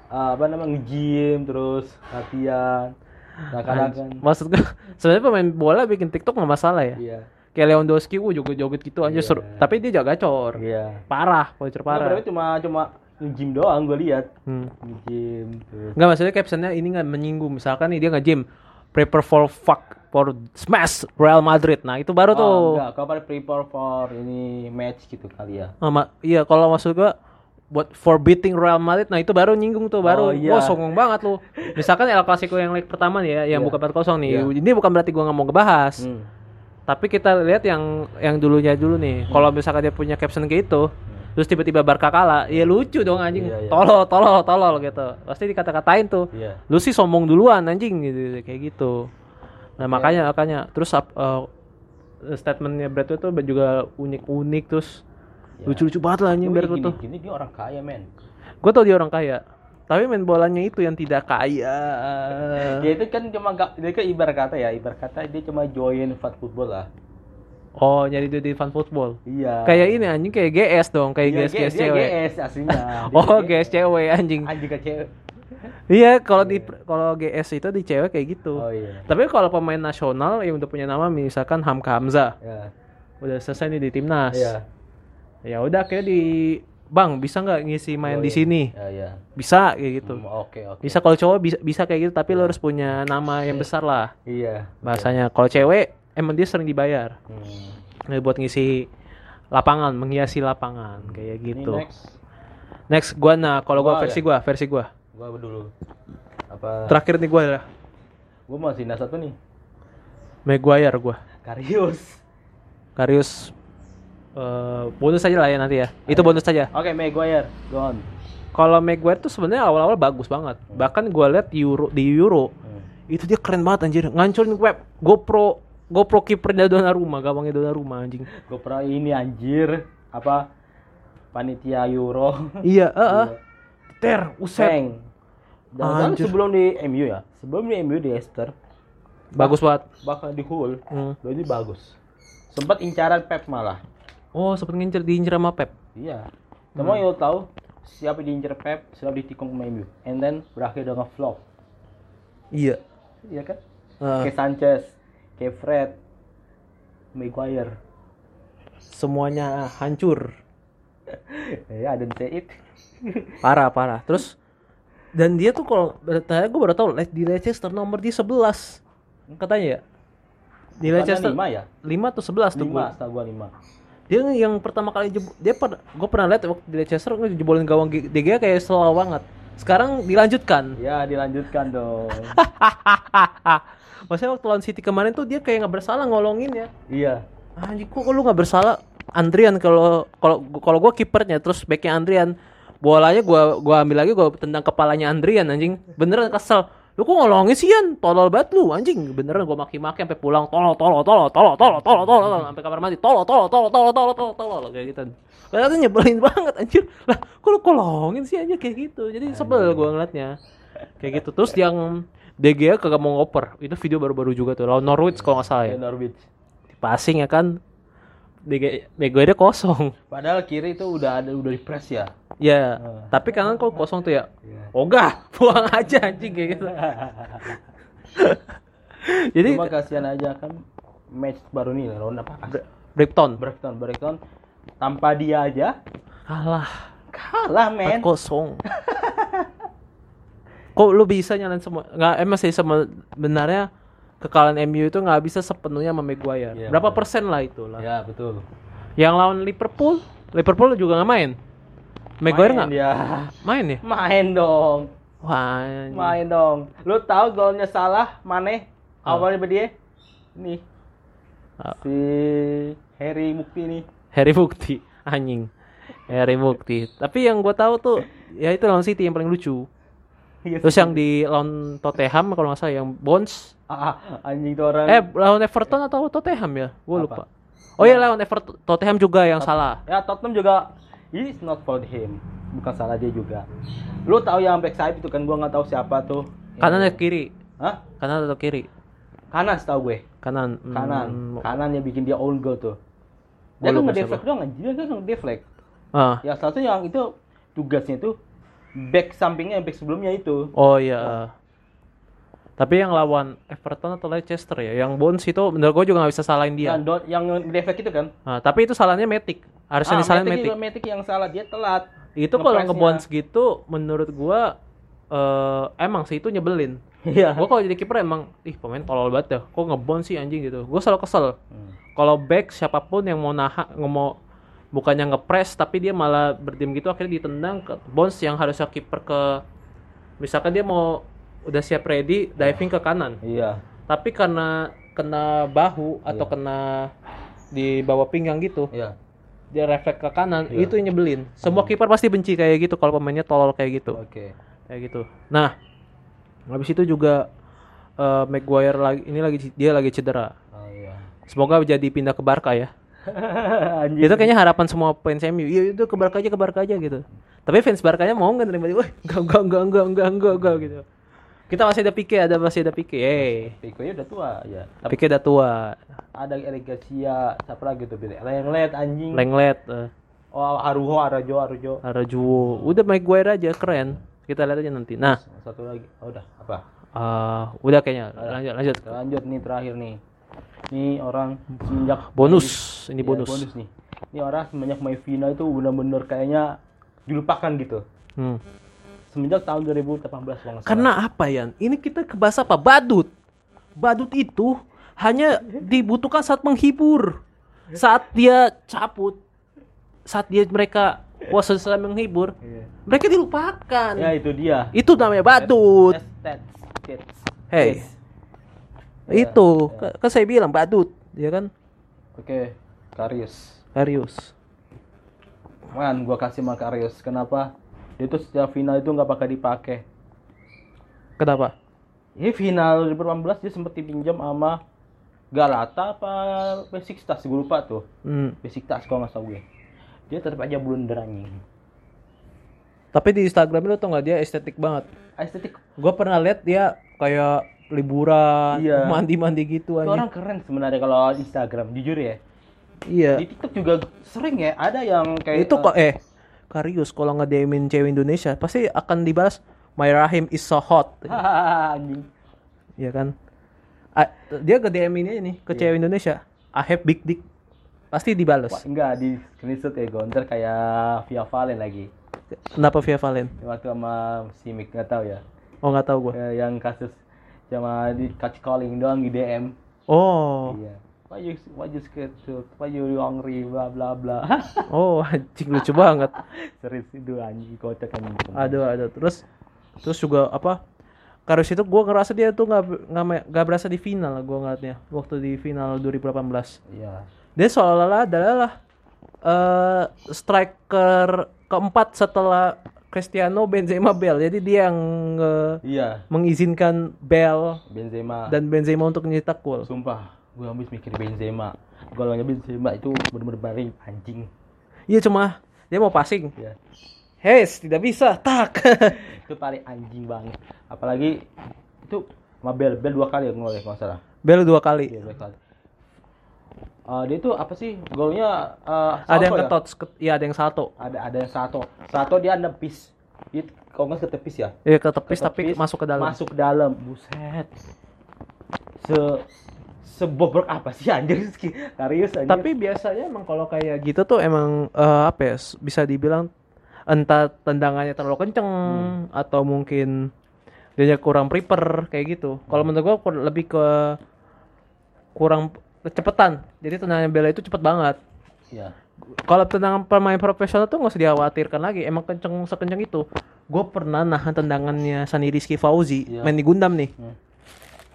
ah, apa namanya nge-gym terus latihan. Nah, kadang kan Maksud gue, sebenarnya pemain bola bikin TikTok nggak masalah ya. iya. Kayak Lewandowski, uh joget-joget gitu aja Iya. seru. Tapi dia jaga cor. Iya. Parah, voucher Nah, parah. berarti cuma cuma nge-gym doang gue lihat. Hmm. Nge-gym. Enggak maksudnya captionnya ini nggak menyinggung. Misalkan nih dia nge-gym prepare for fuck for smash Real Madrid. Nah, itu baru tuh. Oh, enggak, kalau prepare for ini match gitu kali ya. Iya kalau maksud gua buat for beating Real Madrid nah itu baru nyinggung tuh baru Oh, iya. wah songong banget lu misalkan El Clasico yang leg pertama nih ya yang Iya. bukan 4-0 nih Iya. ini bukan berarti gua nggak mau ngebahas Hmm. tapi kita lihat yang yang dulunya dulu nih kalau misalkan dia punya caption kayak gitu terus tiba-tiba Barca kalah ya lucu dong anjing Iya, iya. tolol tolol tolol gitu pasti dikata-katain tuh Iya. lu sih sombong duluan anjing gitu kayak gitu nah Oke. makanya makanya terus eh, statementnya Brad tuh juga unik-unik terus Ya. lucu-lucu banget lah anjing Pitt tuh gini dia orang kaya men. gue tau dia orang kaya tapi main bolanya itu yang tidak kaya Dia itu kan cuma gak, dia kan ibarat kata ya, ibarat kata dia cuma join fat football lah. oh nyari duit di fan football Iya. kayak ini anjing kayak GS dong kayak Iya, GS dia, GS dia cewek GS aslinya. Dia oh GS. Cewek anjing Anjing ke cewek. iya kalau di kalau GS itu di cewek kayak gitu Oh iya. tapi kalau pemain nasional yang udah punya nama misalkan Hamka Hamzah Ya. udah selesai nih di timnas Iya. Ya udah kayak di bang bisa nggak ngisi main Oh, di iya. sini Ya, ya. bisa kayak gitu Hmm, Oke, oke. bisa kalau cowok bisa bisa kayak gitu tapi lo harus punya nama yang besar lah Iya. bahasanya kalau cewek emang dia sering dibayar Hmm. Nah, buat ngisi lapangan menghiasi lapangan kayak Ini gitu next. next gua nah kalau gua Gua versi ya? gua versi gua Gua dulu. Apa? terakhir nih gua ya Gua masih nas satu nih. Maguire gua Karius. Karius eh, bonus aja lah ya nanti ya itu bonus saja Oke, Maguire. Go on. kalau Maguire tuh sebenarnya awal-awal bagus banget bahkan gua lihat di Euro di Euro Hmm. itu dia keren banget anjir ngancurin web GoPro GoPro kipernya Donnarumma, gawangnya Donnarumma anjing. GoPro ini anjir apa panitia Euro. Iya, heeh. Ter, uset. Seng. Dan kan sebelum di MU ya, sebelum di MU di Leicester Bagus banget. bakal di Hull, Hmm. jadi bagus. Sempat incaran Pep malah. Oh, sempet ngincer diincer sama Pep. Iya. Cuma Hmm. tahu siapa diincar Pep, siapa ditikung sama MU. And then berakhir dengan flop. Iya. Iya kan? Heeh. Kayak Sanchez, kayak Fred, Maguire. semuanya hancur. ya, dan Said. Parah, parah. Terus dan dia tuh kalau ternyata gue baru tahu di Leicester nomor dia 11. Katanya ya. Di Leicester lima ya? 5 atau 11 tuh gua. setahu gua lima. Dia yang pertama kali jebol, dia per, gue pernah lihat waktu di Leicester ngejebolin gawang G- De Gea kayak slow banget. Sekarang dilanjutkan. Ya, dilanjutkan dong. Maksudnya waktu lawan City kemarin tuh dia kayak nggak bersalah ngolongin ya. iya. Anjing kok lu nggak bersalah? Andrian kalau kalau kalau gua kipernya terus backnya Andrian bolanya gua gua ambil lagi gua tendang kepalanya Andrian anjing beneran kesel lu kok ngolongin sih Yan tolol banget lu anjing beneran gua maki-maki sampai pulang tolol tolol tolol tolol tolol tolol tolol sampai kamar mandi tolol tolol tolol tolol tolol tolol tolol kayak gitu tuh nyebelin banget anjir lah kok lu kolongin sih aja kayak gitu jadi sebel gua ngeliatnya kayak gitu terus yang DG kagak mau ngoper itu video baru-baru juga tuh lawan Norwich kalau nggak salah ya Norwich. passing ya kan DG Maguire kosong Padahal kiri itu udah ada udah di press ya. Ya Ah. tapi kanan kok kosong tuh ya Iya. ogah buang aja anjing kayak gitu jadi Cuma kasihan aja kan match baru nih lawan apa? Brighton Brighton, Brighton tanpa dia aja kalah kalah men. 4 kosong kok lu bisa nyalain semua nggak emang sih sebenarnya kekalahan MU itu nggak bisa sepenuhnya sama Maguire Iya, berapa betul. persen lah itu lah Ya betul. yang lawan Liverpool Liverpool juga nggak main Maguire Main nggak dia. main ya Main dong. wah anjing. Main dong. Lu tahu golnya salah Mane Ah. awalnya dia? Nih. Ah. Si Harry Mukti nih. Harry Bukti anjing Harry Bukti tapi yang gue tahu tuh ya itu lawan City yang paling lucu Iya, terus yang di lawan Tottenham kalau nggak salah yang Bones Ah, anjing tuh orang. eh lawan Everton atau Tottenham ya gue lupa oh iya lawan Everton Tottenham juga yang salah Ya Tottenham juga it's not for him. Bukan salah dia juga. Lu tahu yang back side itu kan gua nggak tahu siapa tuh. kanan atau kiri Hah? kanan atau kiri Kanan setahu gue. kanan Hmm, Kanan. Kanan yang bikin dia own goal tuh. Dia Gua kan ngedeflect doang. Dia kan ngedeflect. ah Ya salah satu yang itu tugasnya itu back sampingnya back sebelumnya itu. oh iya tapi yang lawan Everton atau Leicester ya yang Bones itu bener gue juga nggak bisa salahin dia Yang do- yang ngedeflect itu kan. Ah, tapi itu salahnya Matic harusnya disalahin Matic Matic Matic yang salah dia telat. itu kalau Ngepresnya. ngebons gitu menurut gua eh emang sih itu nyebelin Iya. gua kalau jadi kiper emang ih pemain tolol banget dah kok ngebons sih anjing gitu gua selalu kesel Hmm. kalau back siapa pun yang mau nahan mau bukannya ngepres tapi dia malah berdiam gitu akhirnya ditendang ke Bones yang harusnya kiper ke misalkan dia mau udah siap ready diving ke kanan Iya. tapi karena kena bahu atau Iya. kena di bawah pinggang gitu Iya. dia refleks ke kanan Iya. itu yang nyebelin semua kiper pasti benci kayak gitu kalau pemainnya tolol kayak gitu Oke. kayak gitu nah habis itu juga eh, Maguire lagi ini lagi dia lagi cedera Oh iya. semoga jadi pindah ke Barca ya itu kayaknya harapan semua fans MU iya itu ke Barca aja ke Barca aja gitu tapi fans Barkanya mau nggak nerima dia wah enggak enggak enggak enggak enggak enggak enggak gitu kita masih ada Pique ada masih ada Pique eh Pico udah tua ya. Tapi Pique udah tua ada Eric Garcia, siapa lagi tuh? Lenglet anjing. Lenglet eh, Oh, Aruho, Arajo, Arajo. Arajuwo udah Maguire aja keren kita lihat aja nanti nah Satu lagi. Oh, udah. Apa? eh, udah kayaknya lanjut lanjut Kita lanjut nih terakhir nih. Ini orang semenjak bonus ini Iya, bonus, bonus nih. Ini orang semenjak main final itu bener-bener kayaknya dilupakan gitu. Hmm. Semenjak tahun 2018 kalau nggak salah. Karena apa ya? Ini kita ke bahasa apa? Badut. Badut itu hanya dibutuhkan saat menghibur. Saat dia cabut. Saat dia mereka puasa selesai menghibur. Iya. Mereka dilupakan. Ya itu dia. Itu namanya badut. Hey. Ya, Itu. ya. Kan saya bilang badut. Ya kan? Oke, Karius. Karius. Man, gua kasih sama Karius. Kenapa? Dia tuh setiap final itu nggak pakai dipakai. Kenapa? Ini final 2018 dia sempat dipinjam sama Galata apa Besiktas gue lupa tuh. Hmm. Besiktas kalau nggak tahu gue. Dia tetap aja blunder anjing. Tapi di Instagram lu tau nggak dia estetik banget. Estetik Gue pernah lihat dia kayak liburan, Iya. mandi-mandi gitu itu aja. orang keren sebenarnya kalau Instagram jujur ya. Iya. Di TikTok juga sering ya ada yang kayak Itu kok eh Karius kalau nge-DM-in cewek Indonesia pasti akan dibalas My Rahim is so hot. Iya kan? Ah, dia ke DM ini nih ke cewek Indonesia. I have big dick. Pasti dibales. Wah, enggak di screenshot ya gonter kayak Via Valen lagi. Kenapa via Valen? Waktu sama si Mik nggak tahu ya. Oh nggak tahu gue. Eh, yang kasus sama di catch calling doang di DM. Oh, Iya. Why you why you scared to why you hungry bla bla bla. oh anjing lucu banget. Serius itu anjing kocak anjing. Aduh, aduh. Terus, terus juga apa? Karius itu gue ngerasa dia tuh nggak nggak berasa di final gue ngeliatnya waktu di final 2018. Iya. Dia seolah-olah adalah eh striker keempat setelah Cristiano Benzema Bell. Jadi dia yang eh, Iya. mengizinkan Bell Benzema. dan Benzema untuk nyetak gol. Sumpah, gue habis mikir Benzema. Golnya Benzema itu bener-bener baring anjing. Iya cuma dia mau passing. Ya. Hes, tidak bisa. Tak. itu paling anjing banget. Apalagi itu sama Bel, Bel dua kali ya ngoleh kalau nggak salah. Bell dua kali. Iya dua kali. Eh, dia itu apa sih golnya eh, ada yang ya? ketot, ke- iya ada yang salto. Ada ada yang satu. Satu dia nepis. Dia kalau nggak ketepis ya. Iya ke tepis Ke tapi masuk ke dalam. Masuk ke dalam. Buset. Se sebobrok apa sih anjir Karius anjir. Tapi biasanya emang kalau kayak gitu tuh emang eh, apa ya bisa dibilang entah tendangannya terlalu kenceng atau mungkin dia kurang prepare kayak gitu. Kalau menurut gua kur- lebih ke kurang kecepatan. Jadi tendangan Bella itu cepet banget. Iya. Kalau tendangan pemain profesional tuh nggak usah dikhawatirkan lagi. Emang kenceng sekenceng itu. Gue pernah nahan tendangannya Sani Rizky Fauzi Iya. main di Gundam nih. Hmm.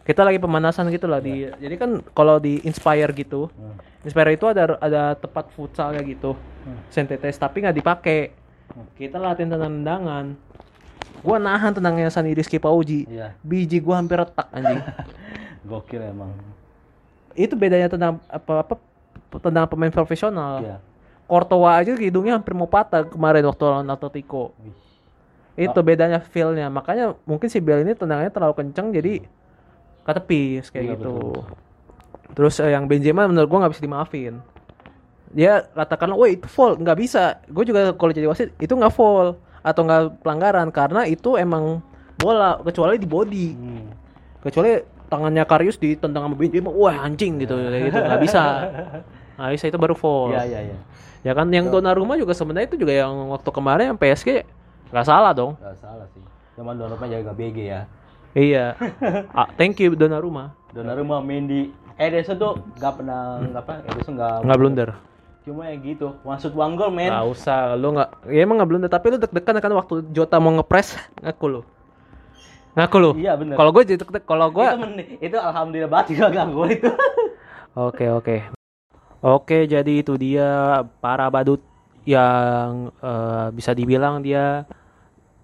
Kita lagi pemanasan gitu lah di. Jadi kan kalau di Inspire gitu, Hmm. Inspire itu ada ada tempat futsalnya gitu, Hmm. sentetes tapi nggak dipakai. Kita latihan tendangan. Gua nahan tendangannya Sani Rizky Fauzi. Iya. Biji gua hampir retak anjing. Gokil emang. itu bedanya tendang apa apa tendangan pemain profesional. Iya. Courtois aja hidungnya hampir mau patah kemarin waktu lawan Atletico. Wih. Itu bedanya feel-nya. Makanya mungkin si Bell ini tendangannya terlalu kenceng jadi ketepis kayak Iya, gitu. Terus eh, yang Benzema menurut gua nggak bisa dimaafin. Dia katakan, "Woi, itu foul." nggak bisa. Gue juga kalau jadi wasit itu nggak foul atau nggak pelanggaran karena itu emang bola kecuali di body. Hmm. Kecuali tangannya Karius ditendang sama Benzema, wah anjing gitu kayak gitu. nggak bisa. Nggak bisa itu baru foul. Iya iya iya. Ya kan yang Donnarumma juga sebenarnya itu juga yang waktu kemarin yang PSG nggak salah dong. Gak salah sih. Cuman Donnarumma jaga BG ya. Iya. ah, thank you Donnarumma. Donnarumma Mendy Ederson tuh gak pernah apa Ederson gak Nggak blunder. cuma ya gitu maksud goal men Nggak usah. Lu nggak. Ya emang nggak blunder. Tapi lu deg-degan kan waktu Jota mau ngepres ngaku lu. Ngaku lu. iya bener Kalau gue jadi deg kalau gue. itu, men- itu alhamdulillah banget juga gak gol itu Oke oke. Oke jadi itu dia para badut yang eh, bisa dibilang dia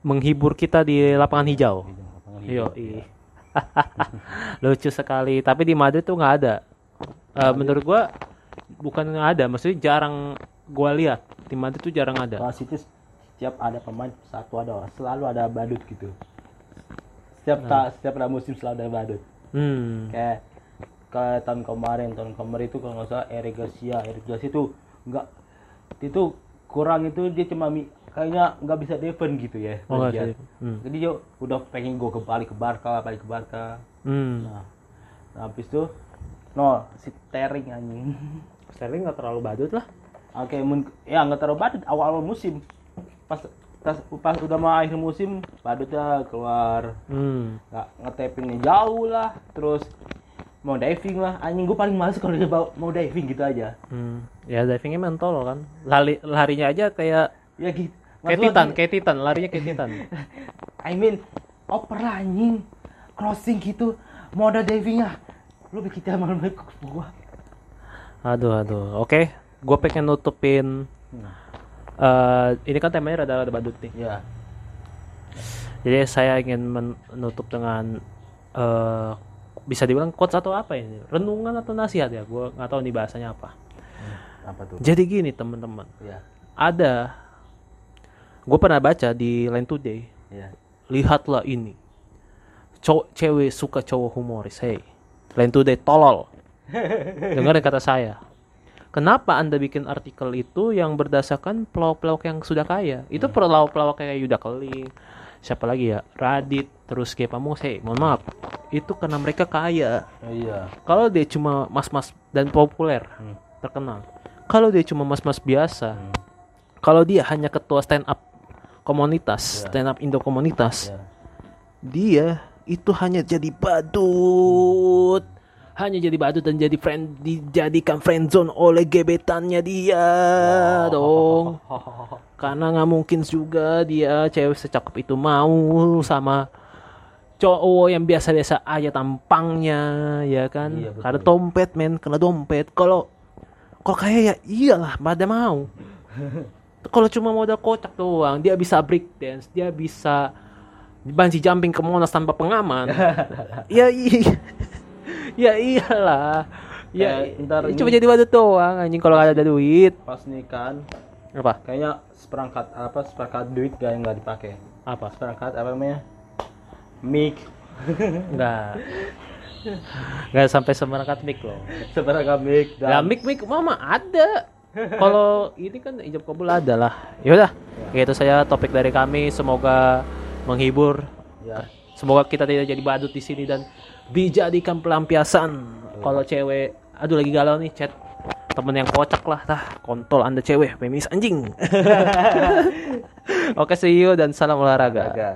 menghibur kita di lapangan hijau. Yo, lucu sekali. Tapi di Madrid tuh nggak ada. Eh, menurut gua bukan nggak ada, maksudnya jarang gua lihat. Di Madrid tuh jarang ada. kalau City setiap ada pemain satu ada. Orang selalu ada badut gitu. Setiap ta- setiap ada musim selalu ada badut. Hmm. kayak kayak tahun kemarin tahun kemarin itu kalau nggak salah Eric Garcia. Eric Garcia itu nggak itu kurang itu dia cuma mi- kayaknya nggak bisa defend gitu ya Oh. Hmm. jadi dia udah pengen gue ke balik ke Barca balik ke Barca Hmm. nah, nah habis itu no si Tering anjing Sterling nggak terlalu badut lah. oke mun ya nggak terlalu badut awal awal musim pas pas, pas udah mau akhir musim badutnya keluar Hmm. nggak ngetapingnya jauh lah terus mau diving lah anjing gue paling males kalau dia bawa- mau diving gitu aja Hmm. Ya divingnya mentol kan. Lari larinya aja kayak ya gitu kayak Titan, kayak Titan, larinya kayak Titan. I mean oper lah anjing crossing gitu mau ada diving ah lu bikin kita malam ke gua Aduh, aduh. Oke, gue pengen nutupin. eh ini kan temanya rada rada badut nih. ya Jadi saya ingin menutup dengan eh bisa dibilang quotes atau apa ini renungan atau nasihat ya gue nggak tahu nih bahasanya apa Apa tuh? jadi gini teman-teman Iya. ada gue pernah baca di Line Today. Iya. lihatlah ini. Cowok cewek suka cowok humoris. Hey Line Today tolol. Dengerin kata saya. Kenapa anda bikin artikel itu yang berdasarkan pelawak-pelawak yang sudah kaya? Itu pelawak-pelawak kayak Yuda Keling siapa lagi ya? Radit terus kayak Pamos hey mohon maaf. Itu karena mereka kaya. Oh, iya. kalau dia cuma mas-mas dan populer Hmm. terkenal. Kalau dia cuma mas-mas biasa Hmm. kalau dia hanya ketua stand up komunitas Ya. stand up Indo komunitas Iya. dia itu hanya jadi badut. Hanya jadi badut dan jadi friend dijadikan friendzone oleh gebetannya dia. Dong. Karena nggak mungkin juga dia cewek secakep itu mau sama cowok yang biasa-biasa aja tampangnya ya kan? Iya, betul. karena dompet men karena dompet. Kalau kalau kayak ya iyalah pada mau kalau cuma modal kocak doang dia bisa break dance dia bisa bungee jumping ke Monas tanpa pengaman ya iya ya iyalah ya Eh, ntar cuma ini- jadi badut doang anjing kalau nggak ada duit Pas nikahan apa kayaknya seperangkat apa seperangkat duit gak nggak dipakai. apa Seperangkat apa namanya? Mic. Enggak. Enggak sampai semerangkat mic loh. seperangkat mic Lah mic mic mama ada. Kalau ini kan ijab kabul ada lah. Yaudah, itu saya topik dari kami. Semoga menghibur. ya. Semoga kita tidak jadi badut di sini dan dijadikan pelampiasan. Kalau cewek, aduh lagi galau nih chat temen yang kocak lah tah kontol anda cewek feminis anjing oke see you dan salam olahraga Agak.